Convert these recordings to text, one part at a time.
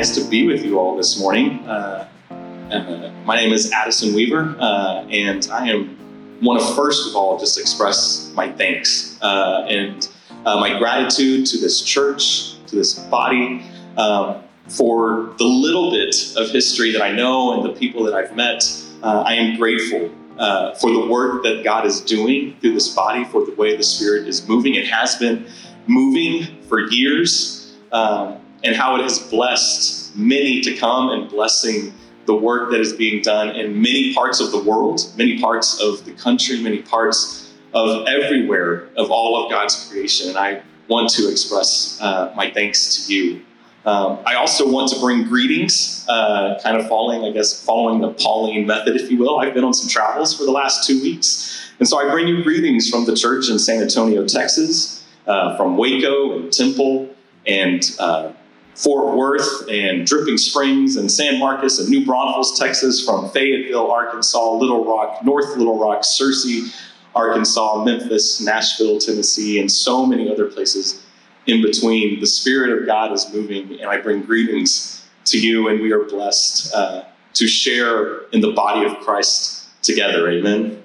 nice to be with you all this morning. Uh, uh, my name is Addison Weaver, uh, and I am want to first of all just express my thanks uh, and uh, my gratitude to this church, to this body, um, for the little bit of history that I know and the people that I've met. Uh, I am grateful uh, for the work that God is doing through this body, for the way the Spirit is moving. It has been moving for years, um, and how it has blessed many to come and blessing the work that is being done in many parts of the world, many parts of the country, many parts of everywhere of all of God's creation. And I want to express uh, my thanks to you. Um, I also want to bring greetings, uh, kind of following, I guess, following the Pauline method, if you will. I've been on some travels for the last two weeks. And so I bring you greetings from the church in San Antonio, Texas, uh, from Waco and Temple and uh, Fort Worth and Dripping Springs and San Marcos and New Braunfels, Texas, from Fayetteville, Arkansas, Little Rock, North Little Rock, Searcy, Arkansas, Memphis, Nashville, Tennessee, and so many other places in between. The Spirit of God is moving, and I bring greetings to you, and we are blessed uh, to share in the body of Christ together. Amen.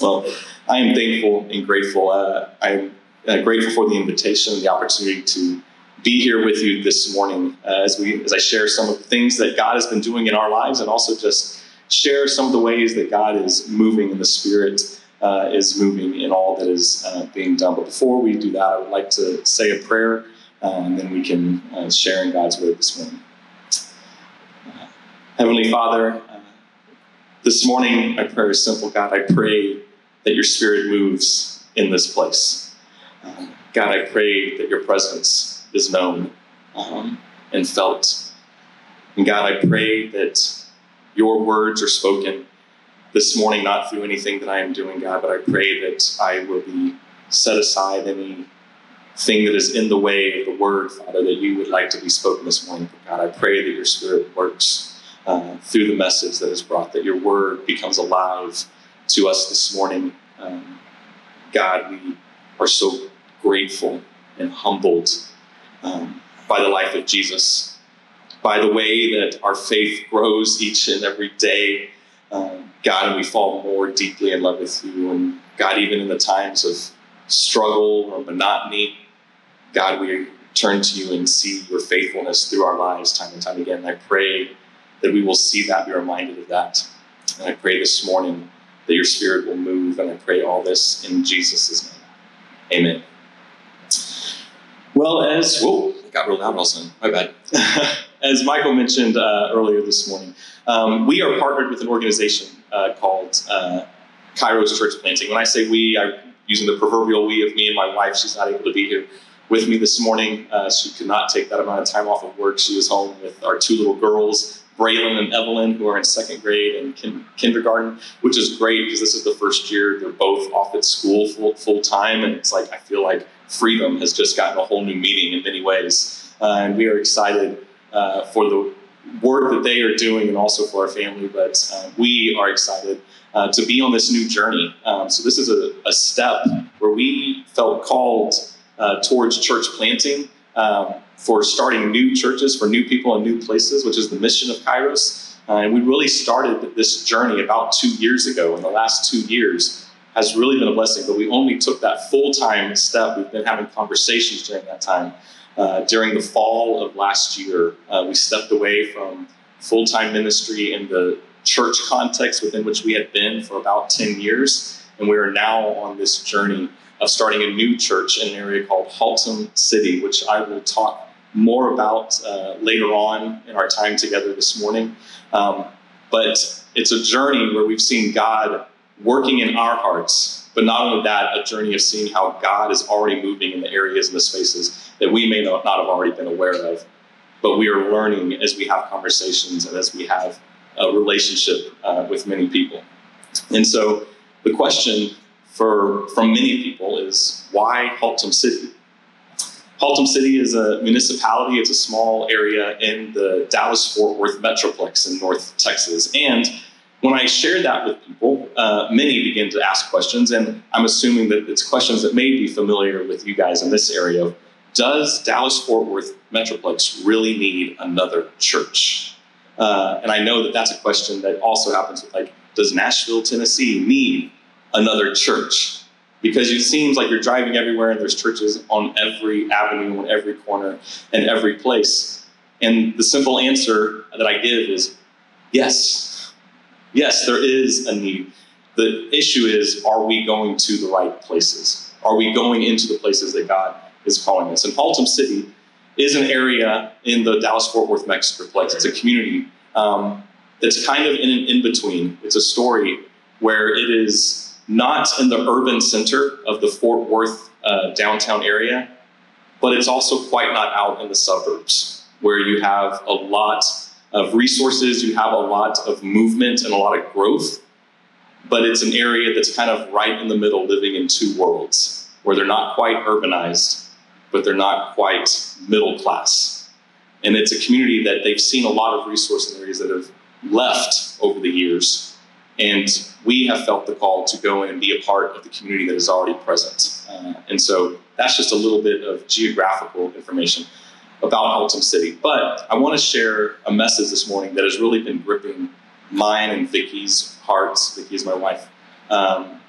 Well, I am thankful and grateful. Uh, I'm uh, grateful for the invitation and the opportunity to be here with you this morning uh, as we as I share some of the things that God has been doing in our lives, and also just share some of the ways that God is moving in the Spirit uh, is moving in all that is uh, being done. But before we do that, I would like to say a prayer, uh, and then we can uh, share in God's word this morning. Uh, Heavenly Father, this morning my prayer is simple. God, I pray that your Spirit moves in this place. God, I pray that your presence is known um, and felt. And God, I pray that your words are spoken this morning, not through anything that I am doing, God, but I pray that I will be set aside anything that is in the way of the word, Father, that you would like to be spoken this morning. God, I pray that your spirit works uh, through the message that is brought, that your word becomes alive to us this morning. Um, God, we are so grateful and humbled um, by the life of Jesus, by the way that our faith grows each and every day. Um, God, and we fall more deeply in love with you. And God, even in the times of struggle or monotony, God, we turn to you and see your faithfulness through our lives time and time again. And I pray that we will see that, be reminded of that. And I pray this morning that your spirit will move. And I pray all this in Jesus' name. Amen. Well, as whoa, got real loud all of. My bad. as Michael mentioned uh, earlier this morning, um, we are partnered with an organization uh, called uh, Kairos Church Planting. When I say we, I'm using the proverbial we of me and my wife. She's not able to be here with me this morning. Uh, she could not take that amount of time off of work. She was home with our two little girls, Braylon and Evelyn, who are in second grade and kin- kindergarten, which is great because this is the first year they're both off at school full, full time. And it's like, I feel like freedom has just gotten a whole new meaning in many ways. Uh, and we are excited uh, for the work that they are doing and also for our family, but uh, we are excited uh, to be on this new journey. Um, so, this is a, a, step where we felt called uh, towards church planting um, for starting new churches for new people in new places, which is the mission of Kairos. Uh, and we really started this journey about two years ago. In the last two years, has really been a blessing. But we only took that full time step. We've been having conversations during that time. Uh, during the fall of last year, uh, we stepped away from full time ministry in the church context within which we had been for about 10 years. And we are now on this journey of starting a new church in an area called Haltom City, which I will talk more about uh, later on in our time together this morning. Um, but it's a journey where we've seen God working in our hearts, but not only that, a journey of seeing how God is already moving in the areas and the spaces that we may not have already been aware of. But we are learning as we have conversations and as we have a relationship uh, with many people. And so the question for from many people is why Haltom City? Haltom City is a municipality. It's a small area in the Dallas Fort Worth metroplex in North Texas. And when I share that with people, uh, many begin to ask questions, and I'm assuming that it's questions that may be familiar with you guys in this area does Dallas Fort Worth Metroplex really need another church? Uh, and I know that that's a question that also happens with like, does Nashville, Tennessee need another church? Because it seems like you're driving everywhere and there's churches on every avenue, on every corner, and every place. And the simple answer that I give is yes. Yes, there is a need. The issue is are we going to the right places? Are we going into the places that God is calling us? And Haltom City is an area in the Dallas Fort Worth Metroplex. It's a community um, that's kind of in an in between. It's a story where it is not in the urban center of the Fort Worth uh, downtown area, but it's also quite not out in the suburbs where you have a lot of resources, you have a lot of movement and a lot of growth, but it's an area that's kind of right in the middle, living in two worlds where they're not quite urbanized, but they're not quite middle class. And it's a community that they've seen a lot of resource in areas that have left over the years. And we have felt the call to go in and be a part of the community that is already present. Uh, and so that's just a little bit of geographical information about Haltom City. But I want to share a message this morning that has really been gripping mine and Vicky's hearts. Vicky is my wife. Um,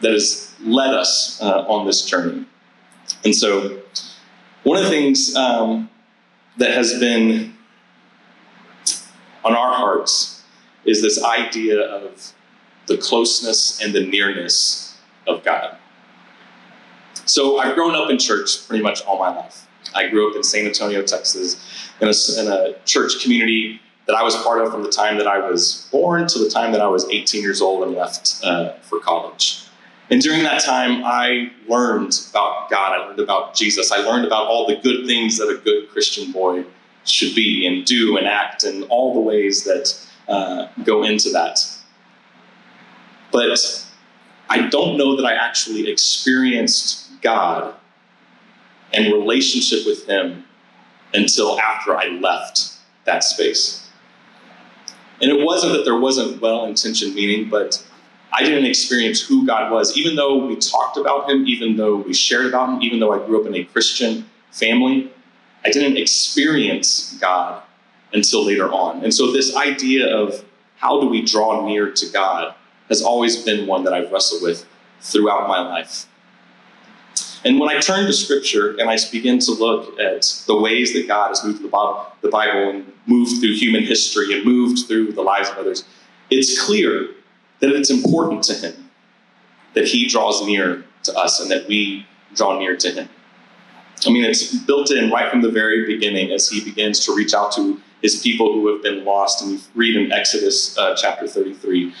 that has led us uh, on this journey. And so, one of the things um, that has been on our hearts is this idea of the closeness and the nearness of God. So, I've grown up in church pretty much all my life. I grew up in San Antonio, Texas, in a, in a church community that I was part of from the time that I was born to the time that I was 18 years old and left uh, for college. And during that time, I learned about God. I learned about Jesus. I learned about all the good things that a good Christian boy should be and do and act, and all the ways that uh, go into that. But I don't know that I actually experienced God and relationship with Him until after I left that space. And it wasn't that there wasn't well intentioned meaning, but I didn't experience who God was, even though we talked about Him, even though we shared about Him, even though I grew up in a Christian family. I didn't experience God until later on. And so, this idea of how do we draw near to God has always been one that I've wrestled with throughout my life. And when I turn to Scripture and I begin to look at the ways that God has moved the Bible and moved through human history and moved through the lives of others, it's clear that it's important to him that he draws near to us and that we draw near to him. I mean, it's built in right from the very beginning as he begins to reach out to his people who have been lost. And you read in Exodus uh, chapter 33,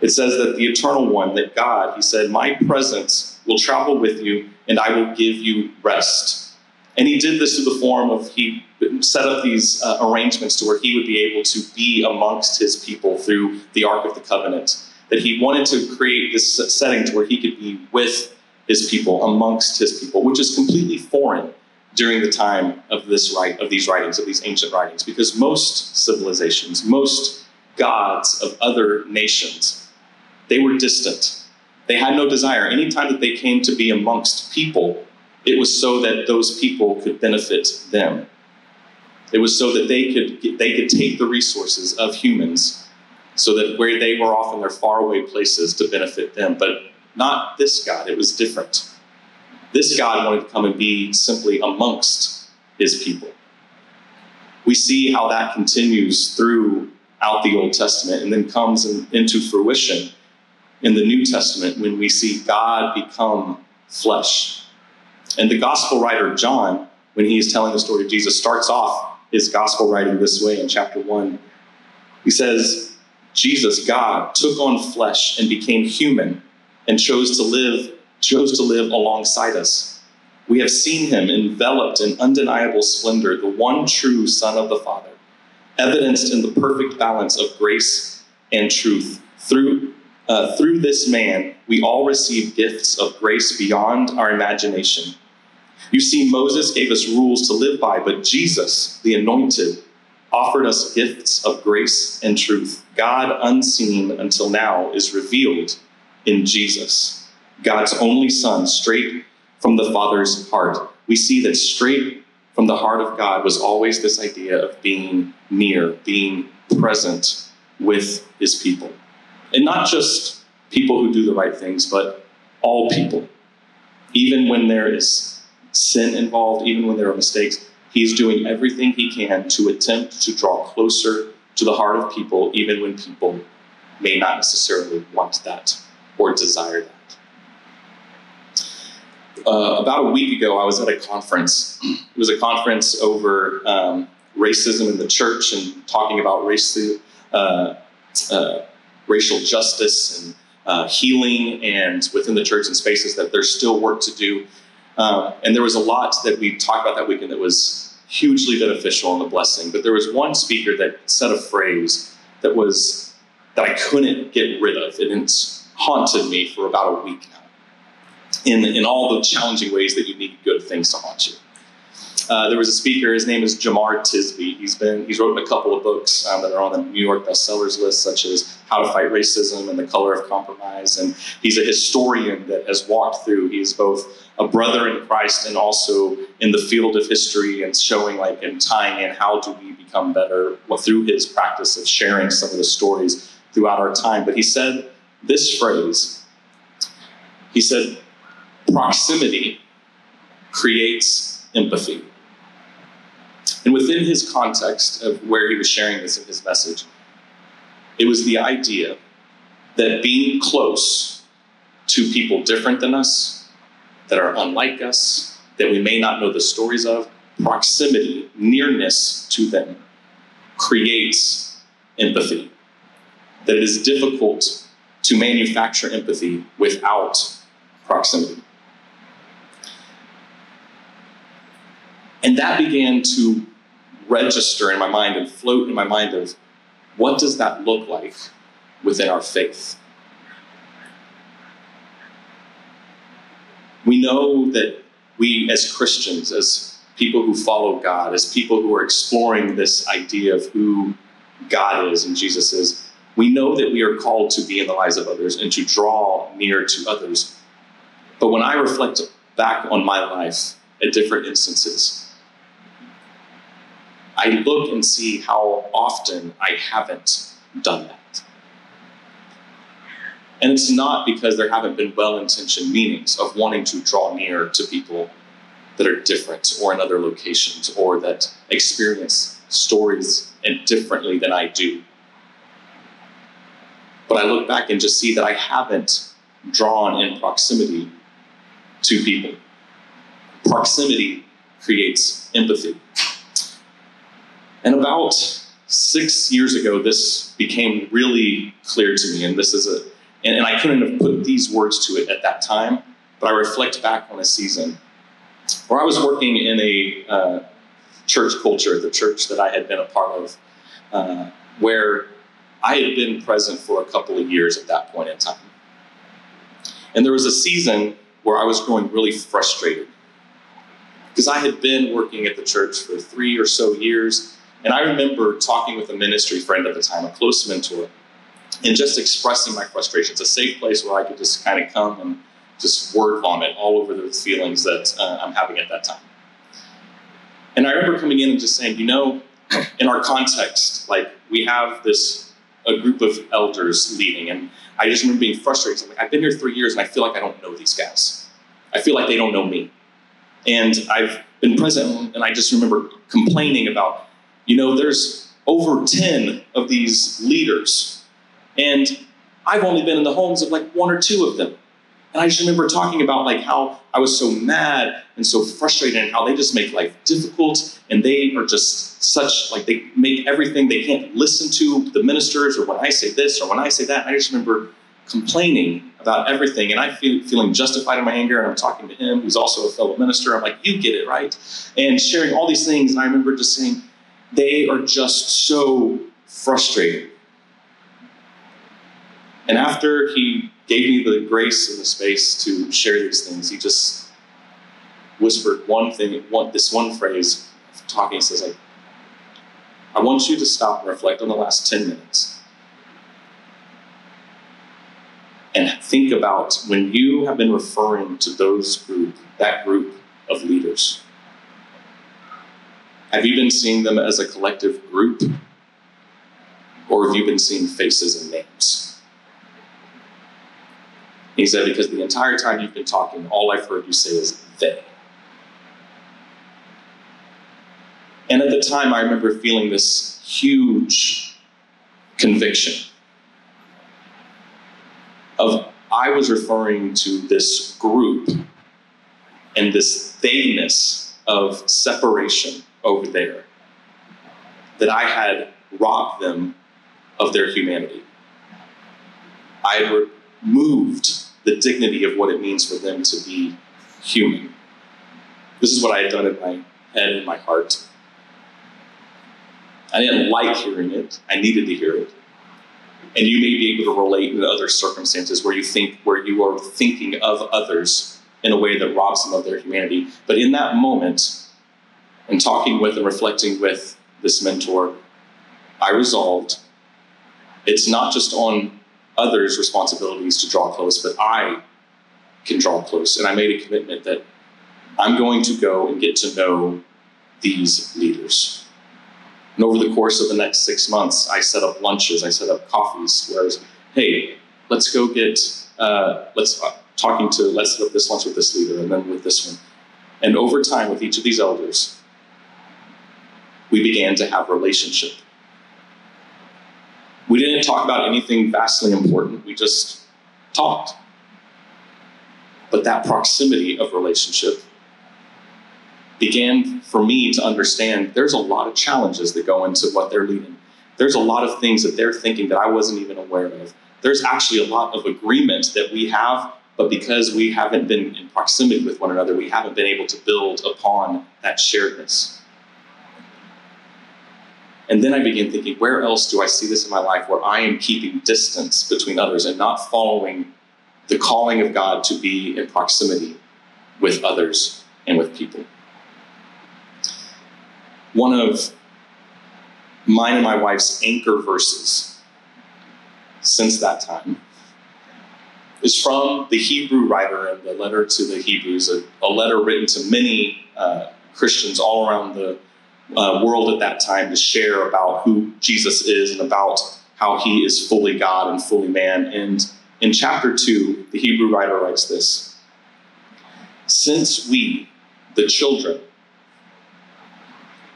it says that the eternal one, that God, he said, My presence will travel with you and I will give you rest. And he did this through the form of he set up these uh, arrangements to where he would be able to be amongst his people through the Ark of the Covenant that he wanted to create this setting to where he could be with his people, amongst his people, which is completely foreign during the time of this right of these writings, of these ancient writings, because most civilizations, most gods of other nations, they were distant. They had no desire. Anytime that they came to be amongst people, it was so that those people could benefit them. It was so that they could they could take the resources of humans so that where they were off in their faraway places to benefit them. But not this God, it was different. This God wanted to come and be simply amongst his people. We see how that continues throughout the Old Testament and then comes in, into fruition in the New Testament when we see God become flesh. And the gospel writer John, when he is telling the story of Jesus, starts off his gospel writing this way in chapter 1. He says, Jesus, God, took on flesh and became human and chose to live, chose to live alongside us. We have seen him enveloped in undeniable splendor, the one true Son of the Father, evidenced in the perfect balance of grace and truth. Through, uh, through this man, we all receive gifts of grace beyond our imagination. You see, Moses gave us rules to live by, but Jesus, the anointed, offered us gifts of grace and truth. God, unseen until now, is revealed in Jesus, God's only Son, straight from the Father's heart. We see that straight from the heart of God was always this idea of being near, being present with his people. And not just people who do the right things, but all people. Even when there is sin involved, even when there are mistakes, he's doing everything he can to attempt to draw closer to the heart of people, even when people may not necessarily want that or desire that. Uh, about a week ago, I was at a conference. It was a conference over um, racism in the church and talking about race, uh, uh, racial justice and uh, healing, and within the church and spaces that there's still work to do. Um, and there was a lot that we talked about that weekend that was hugely beneficial and a blessing. But there was one speaker that said a phrase that was that I couldn't get rid of, and it's haunted me for about a week. In in all the challenging ways that you need good things to haunt you. Uh, there was a speaker. His name is Jemar Tisby. He's been he's written a couple of books um, that are on the New York bestsellers list, such as How to Fight Racism and The Color of Compromise. And he's a historian that has walked through. He's both a brother in Christ and also in the field of history and showing like and tying in how do we become better well, through his practice of sharing some of the stories throughout our time. But he said this phrase. He said, "Proximity creates empathy." And within his context of where he was sharing this in his message, it was the idea that being close to people different than us, that are unlike us, that we may not know the stories of, proximity, nearness to them, creates empathy. That it is difficult to manufacture empathy without proximity. And that began to register in my mind and float in my mind of what does that look like within our faith? We know that we, as Christians, as people who follow God, as people who are exploring this idea of who God is and Jesus is, we know that we are called to be in the lives of others and to draw near to others. But when I reflect back on my life at different instances, I look and see how often I haven't done that. And it's not because there haven't been well intentioned meanings of wanting to draw near to people that are different or in other locations or that experience stories differently than I do. But I look back and just see that I haven't drawn in proximity to people. Proximity creates empathy. And about six years ago, this became really clear to me. And this is a, and, and I couldn't have put these words to it at that time, but I reflect back on a season where I was working in a uh, church culture, the church that I had been a part of, uh, where I had been present for a couple of years at that point in time. And there was a season where I was growing really frustrated because I had been working at the church for three or so years and I remember talking with a ministry friend at the time, a close mentor, and just expressing my frustration. It's a safe place where I could just kind of come and just word vomit all over the feelings that uh, I'm having at that time. And I remember coming in and just saying, you know, in our context, like we have this a group of elders leading, and I just remember being frustrated. I'm like, I've been here three years, and I feel like I don't know these guys. I feel like they don't know me, and I've been present, and I just remember complaining about you know, there's over 10 of these leaders, and I've only been in the homes of like one or two of them. And I just remember talking about like how I was so mad and so frustrated and how they just make life difficult and they are just such like they make everything they can't listen to the ministers or when I say this or when I say that. I just remember complaining about everything and I feel feeling justified in my anger and I'm talking to him who's also a fellow minister. I'm like, you get it, right? And sharing all these things and I remember just saying, they are just so frustrated. And after he gave me the grace and the space to share these things, he just whispered one thing, one, this one phrase, talking, he says, like, I want you to stop and reflect on the last 10 minutes. and think about when you have been referring to those group, that group of leaders. Have you been seeing them as a collective group? Or have you been seeing faces and names? He said, because the entire time you've been talking, all I've heard you say is they. And at the time, I remember feeling this huge conviction of I was referring to this group and this theyness of separation over there that I had robbed them of their humanity. I had removed the dignity of what it means for them to be human. This is what I had done in my head and my heart. I didn't like hearing it. I needed to hear it. And you may be able to relate in other circumstances where you think where you are thinking of others in a way that robs them of their humanity. But in that moment, and talking with and reflecting with this mentor, I resolved it's not just on others' responsibilities to draw close, but I can draw close. And I made a commitment that I'm going to go and get to know these leaders. And over the course of the next six months, I set up lunches, I set up coffees, whereas, hey, let's go get, uh, let's uh, talking to, let's set up this lunch with this leader and then with this one. And over time, with each of these elders, we began to have relationship. We didn't talk about anything vastly important, we just talked. But that proximity of relationship began for me to understand there's a lot of challenges that go into what they're leading. There's a lot of things that they're thinking that I wasn't even aware of. There's actually a lot of agreement that we have, but because we haven't been in proximity with one another, we haven't been able to build upon that sharedness. And then I began thinking, where else do I see this in my life where I am keeping distance between others and not following the calling of God to be in proximity with others and with people? one of mine and my wife's anchor verses since that time is from the Hebrew writer in the letter to the Hebrews, a, a letter written to many uh, Christians all around the uh, world at that time to share about who Jesus is and about how he is fully God and fully man. And in chapter 2, the Hebrew writer writes this Since we, the children,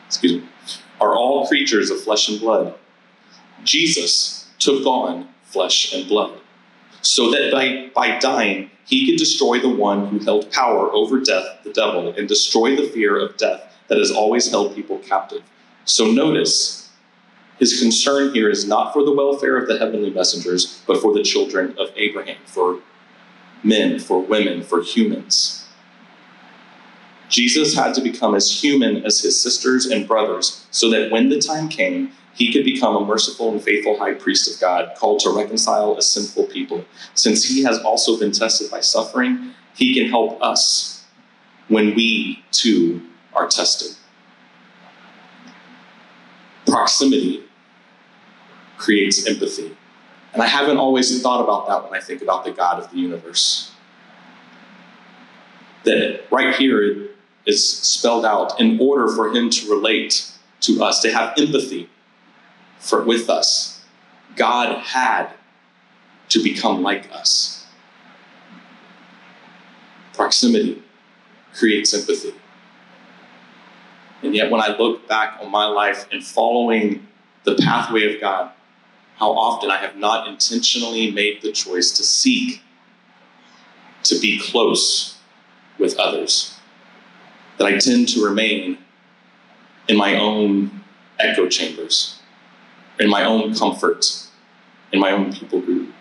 excuse me, are all creatures of flesh and blood. Jesus took on flesh and blood, so that by, by dying, he could destroy the one who held power over death, the devil, and destroy the fear of death that has always held people captive. So notice, his concern here is not for the welfare of the heavenly messengers, but for the children of Abraham, for men, for women, for humans. Jesus had to become as human as his sisters and brothers so that when the time came, he could become a merciful and faithful high priest of God, called to reconcile a sinful people. Since he has also been tested by suffering, he can help us when we too are tested. Proximity creates empathy. And I haven't always thought about that when I think about the God of the universe. That right here, is spelled out in order for him to relate to us, to have empathy for, with us. God had to become like us. Proximity creates empathy. And yet, when I look back on my life and following the pathway of God, how often I have not intentionally made the choice to seek to be close with others that I tend to remain in my own echo chambers, in my own comfort, in my own people group.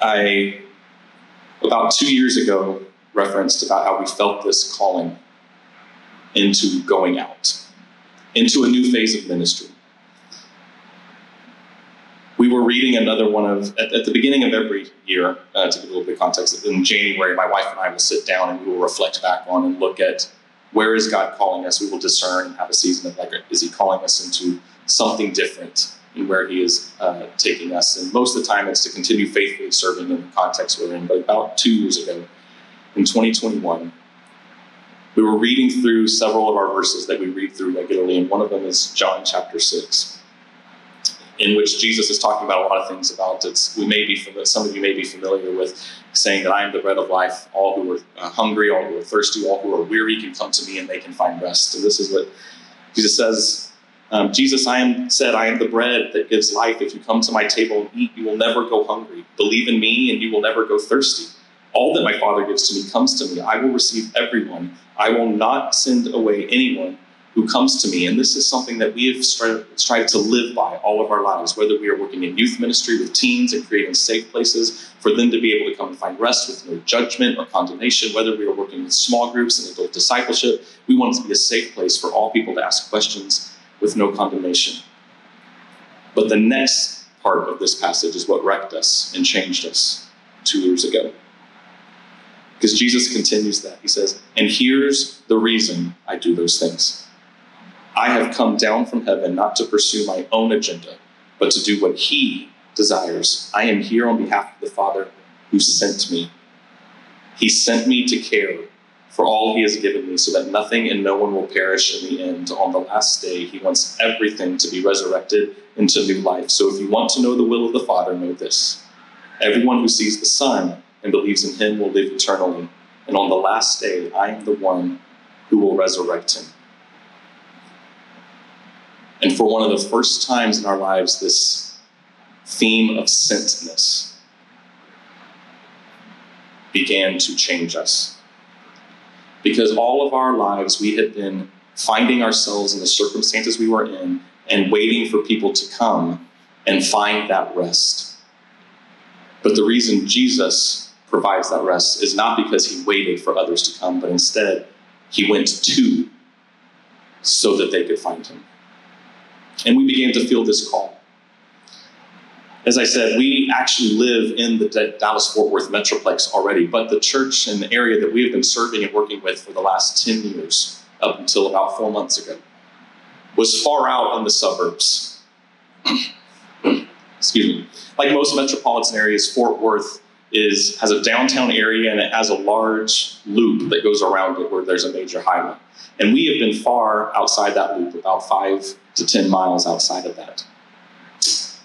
I, about two years ago, referenced about how we felt this calling into going out, into a new phase of ministry we were reading another one of at, at the beginning of every year uh, to give a little bit of context in january my wife and i will sit down and we will reflect back on and look at where is god calling us we will discern and have a season of like is he calling us into something different and where He is uh, taking us. And most of the time, it's to continue faithfully serving in the context we're in. But about two years ago, in 2021, we were reading through several of our verses that we read through regularly, and one of them is John chapter 6, in which Jesus is talking about a lot of things about it. We may be some of you may be familiar with saying that I am the bread of life. All who are uh, hungry, all who are thirsty, all who are weary can come to me and they can find rest. So this is what Jesus says. Um, Jesus, I am said, I am the bread that gives life. If you come to my table and eat, you will never go hungry. Believe in me, and you will never go thirsty. All that my Father gives to me comes to me. I will receive everyone. I will not send away anyone who comes to me. And this is something that we have strived to live by all of our lives, whether we are working in youth ministry with teens and creating safe places for them to be able to come and find rest with no judgment or condemnation, whether we are working with small groups and adult discipleship. We want it to be a safe place for all people to ask questions with no condemnation. But the next part of this passage is what wrecked us and changed us two years ago. Because Jesus continues that. He says, And here's the reason I do those things. I have come down from heaven not to pursue my own agenda, but to do what He desires. I am here on behalf of the Father who sent me. He sent me to care for all He has given me so that nothing and no one will perish in the end. On the last day, He wants everything to be resurrected into new life. So if you want to know the will of the Father, know this everyone who sees the Son and believes in Him will live eternally. And on the last day, I am the one who will resurrect him. And for one of the first times in our lives, this theme of sentness began to change us. Because all of our lives, we had been finding ourselves in the circumstances we were in and waiting for people to come and find that rest. But the reason Jesus provides that rest is not because he waited for others to come, but instead he went to so that they could find him. And we began to feel this call. As I said, we actually live in the Dallas Fort Worth Metroplex already, but the church and the area that we have been serving and working with for the last 10 years, up until about four months ago, was far out in the suburbs. Excuse me. Like most metropolitan areas, Fort Worth is has a downtown area and it has a large loop that goes around it where there's a major highway. And we have been far outside that loop, about five to 10 miles outside of that.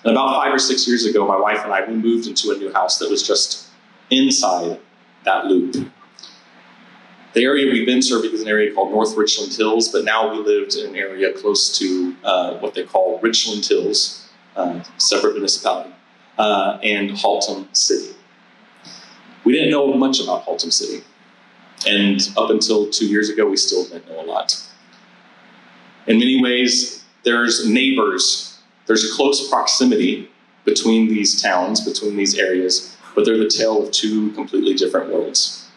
And about five or six years ago, my wife and I, we moved into a new house that was just inside that loop. The area we've been serving is an area called North Richland Hills, but now we lived in an area close to uh, what they call Richland Hills, uh, separate municipality, uh, and Haltom City. We didn't know much about Haltom City. And up until two years ago, we still didn't know a lot. In many ways, there's neighbors, there's close proximity between these towns, between these areas, but they're the tale of two completely different worlds.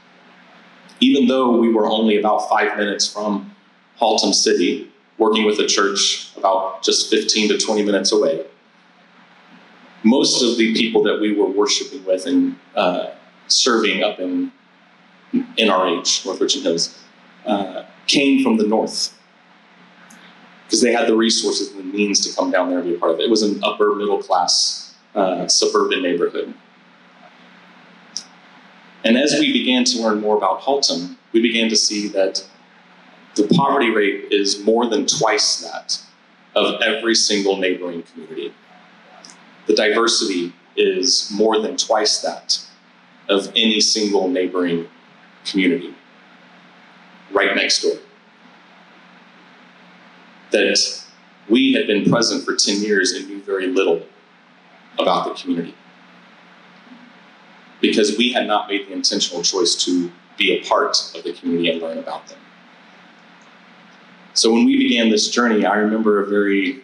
Even though we were only about five minutes from Haltom City, working with a church about just 15 to 20 minutes away, most of the people that we were worshiping with and uh, serving up in NRH, North Richland Hills, uh, came from the north because they had the resources and the means to come down there and be a part of it. It was an upper middle class uh, suburban neighborhood. And as we began to learn more about Haltom, we began to see that the poverty rate is more than twice that of every single neighboring community. The diversity is more than twice that of any single neighboring community right next door. That we had been present for 10 years and knew very little about the community. Because we had not made the intentional choice to be a part of the community and learn about them. So when we began this journey, I remember a very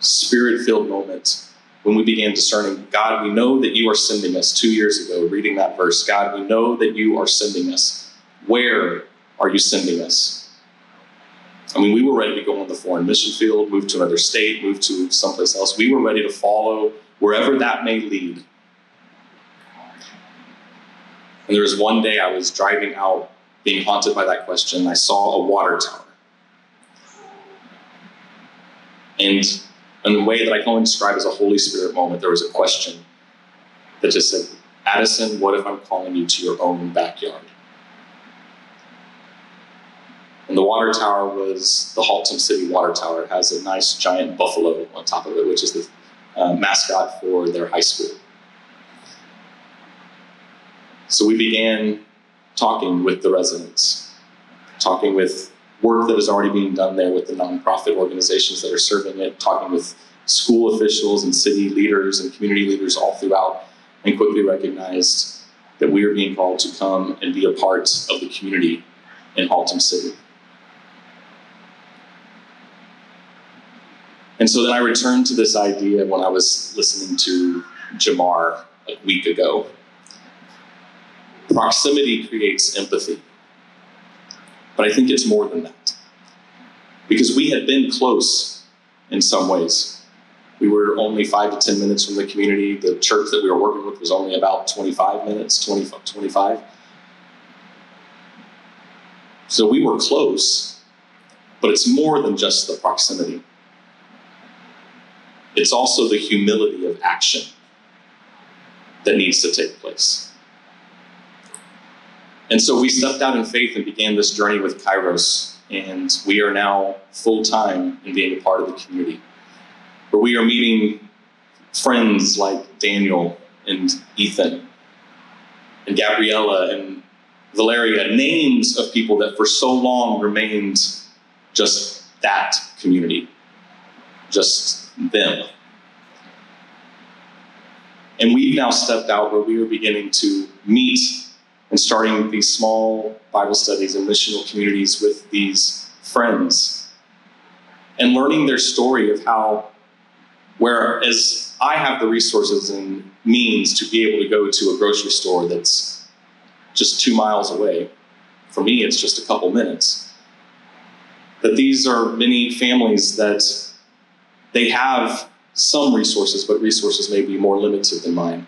spirit filled moment when we began discerning, God, we know that you are sending us two years ago, reading that verse. God, we know that you are sending us. Where are you sending us? I mean, we were ready to go on the foreign mission field, move to another state, move to someplace else. We were ready to follow wherever that may lead. And there was one day I was driving out, being haunted by that question. I saw a water tower. And in a way that I can only describe as a Holy Spirit moment, there was a question that just said, Addison, what if I'm calling you to your own backyard? And the water tower was the Haltom City Water Tower. It has a nice giant buffalo on top of it, which is the uh, mascot for their high school. So we began talking with the residents, talking with work that is already being done there with the nonprofit organizations that are serving it, talking with school officials and city leaders and community leaders all throughout, and quickly recognized that we are being called to come and be a part of the community in Haltom City. And so then I returned to this idea when I was listening to Jemar a week ago. Proximity creates empathy. But I think it's more than that. Because we had been close in some ways. We were only five to 10 minutes from the community. The church that we were working with was only about 25 minutes, 20, 25. So we were close, but it's more than just the proximity. It's also the humility of action that needs to take place. And so we stepped out in faith and began this journey with Kairos, and we are now full time in being a part of the community. Where we are meeting friends like Daniel and Ethan and Gabriella and Valeria, names of people that for so long remained just that community, just them. And we've now stepped out where we are beginning to meet and starting these small Bible studies and missional communities with these friends and learning their story of how, whereas I have the resources and means to be able to go to a grocery store that's just two miles away, for me, it's just a couple minutes. That these are many families that they have some resources, but resources may be more limited than mine.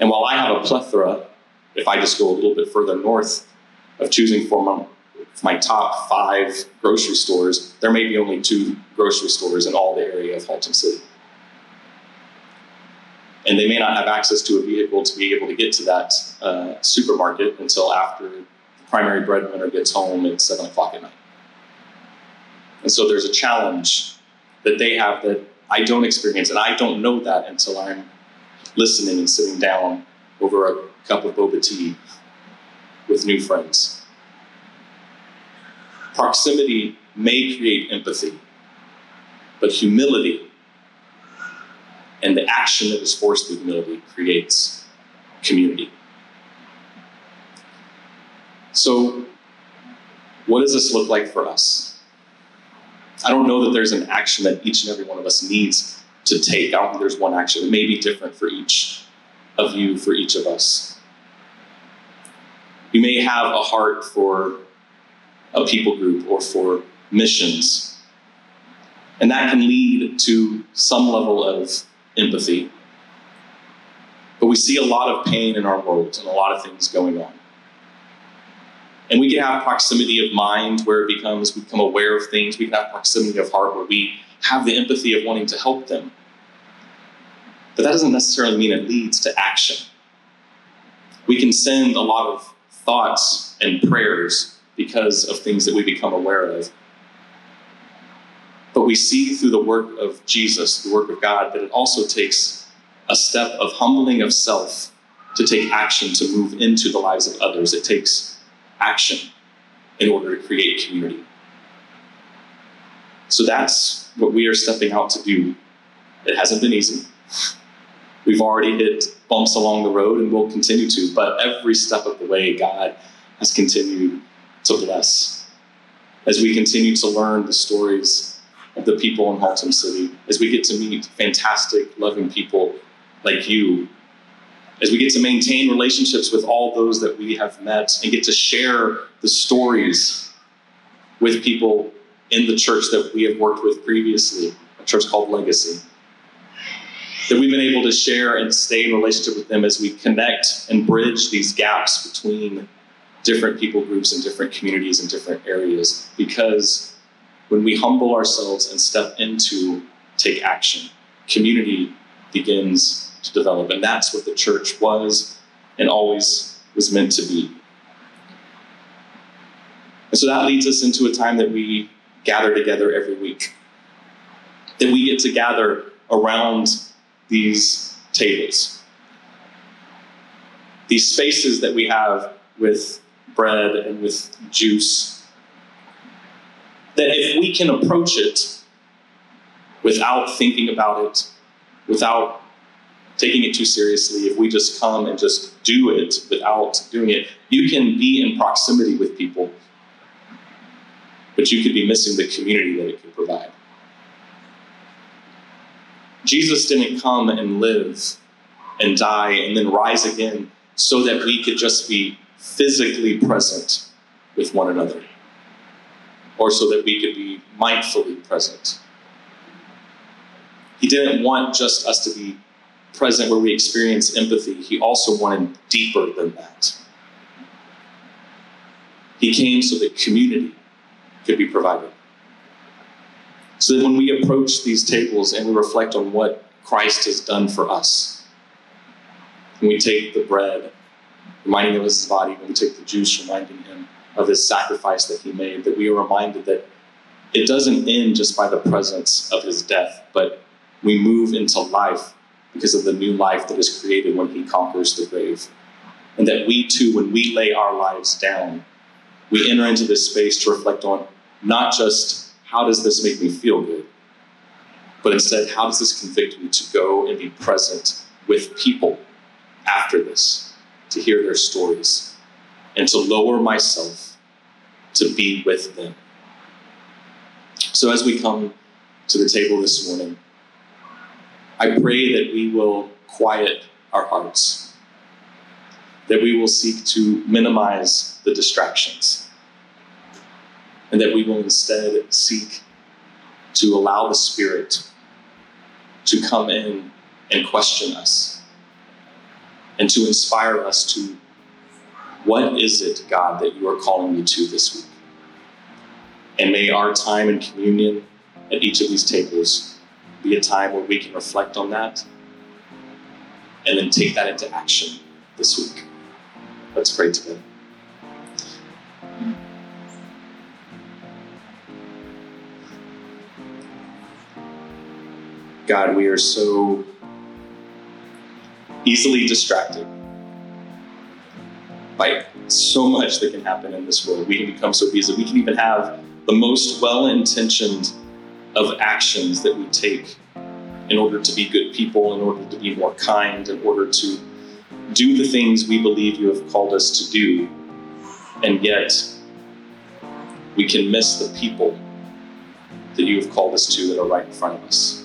And while I have a plethora, if I just go a little bit further north, of choosing for my, my top five grocery stores, there may be only two grocery stores in all the area of Haltom City. And they may not have access to a vehicle to be able to get to that uh, supermarket until after the primary breadwinner gets home at 7 o'clock at night. And so there's a challenge that they have that I don't experience, and I don't know that until I'm listening and sitting down over a cup of boba tea with new friends. Proximity may create empathy, but humility and the action that is forced through humility creates community. So, what does this look like for us? I don't know that there's an action that each and every one of us needs to take. I don't think there's one action. It may be different for each of you, for each of us. You may have a heart for a people group or for missions. And that can lead to some level of empathy. But we see a lot of pain in our world and a lot of things going on. And we can have proximity of mind where it becomes, we become aware of things. We can have proximity of heart where we have the empathy of wanting to help them. But that doesn't necessarily mean it leads to action. We can send a lot of thoughts and prayers because of things that we become aware of. But we see through the work of Jesus, the work of God, that it also takes a step of humbling of self to take action to move into the lives of others. It takes action in order to create community. So that's what we are stepping out to do. It hasn't been easy. We've already hit bumps along the road and we'll continue to, but every step of the way, God has continued to bless. As we continue to learn the stories of the people in Haltom City, as we get to meet fantastic, loving people like you as we get to maintain relationships with all those that we have met and get to share the stories with people in the church that we have worked with previously, a church called Legacy. That we've been able to share and stay in relationship with them as we connect and bridge these gaps between different people groups and different communities and different areas. Because when we humble ourselves and step into take action. Community begins to develop. And that's what the church was and always was meant to be. And so that leads us into a time that we gather together every week. That we get to gather around these tables, these spaces that we have with bread and with juice. That if we can approach it without thinking about it, without taking it too seriously, if we just come and just do it without doing it, you can be in proximity with people, but you could be missing the community that it can provide. Jesus didn't come and live and die and then rise again so that we could just be physically present with one another, or so that we could be mindfully present. He didn't want just us to be present where we experience empathy, he also wanted deeper than that. He came so that community could be provided. So that when we approach these tables and we reflect on what Christ has done for us, when we take the bread, reminding of his body, when we take the juice, reminding him of his sacrifice that he made, that we are reminded that it doesn't end just by the presence of his death, but we move into life because of the new life that is created when he conquers the grave. And that we too, when we lay our lives down, we enter into this space to reflect on not just how does this make me feel good, but instead, how does this convict me to go and be present with people after this, to hear their stories, and to lower myself to be with them. So, as we come to the table this morning, I pray that we will quiet our hearts, that we will seek to minimize the distractions, and that we will instead seek to allow the Spirit to come in and question us and to inspire us to what is it, God, that you are calling me to this week? And may our time in communion at each of these tables be a time where we can reflect on that and then take that into action this week. Let's pray together. God, we are so easily distracted by so much that can happen in this world. We can become so busy. We can even have the most well intentioned of actions that we take in order to be good people, in order to be more kind, in order to do the things we believe you have called us to do. And yet, we can miss the people that you have called us to that are right in front of us.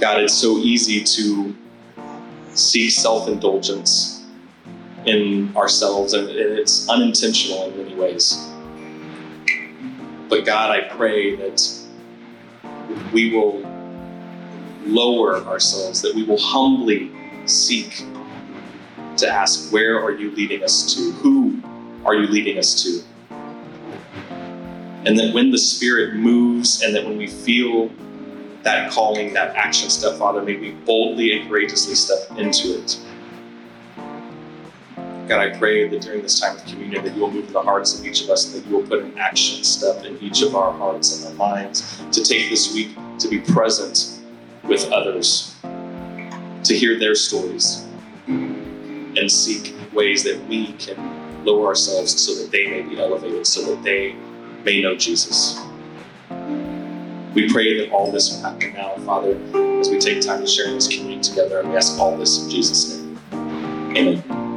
God, it's so easy to seek self indulgence in ourselves, and it's unintentional in many ways. But God, I pray that we will lower ourselves, that we will humbly seek to ask, Where are you leading us to? Who are you leading us to? And that when the Spirit moves and that when we feel that calling, that action step, Father, may we boldly and courageously step into it. God, I pray that during this time of communion that you will move the hearts of each of us and that you will put an action step in each of our hearts and our minds to take this week to be present with others, to hear their stories, and seek ways that we can lower ourselves so that they may be elevated, so that they may know Jesus. We pray that all this will happen now, Father, as we take time to share this communion together, and we ask all this in Jesus' name. Amen.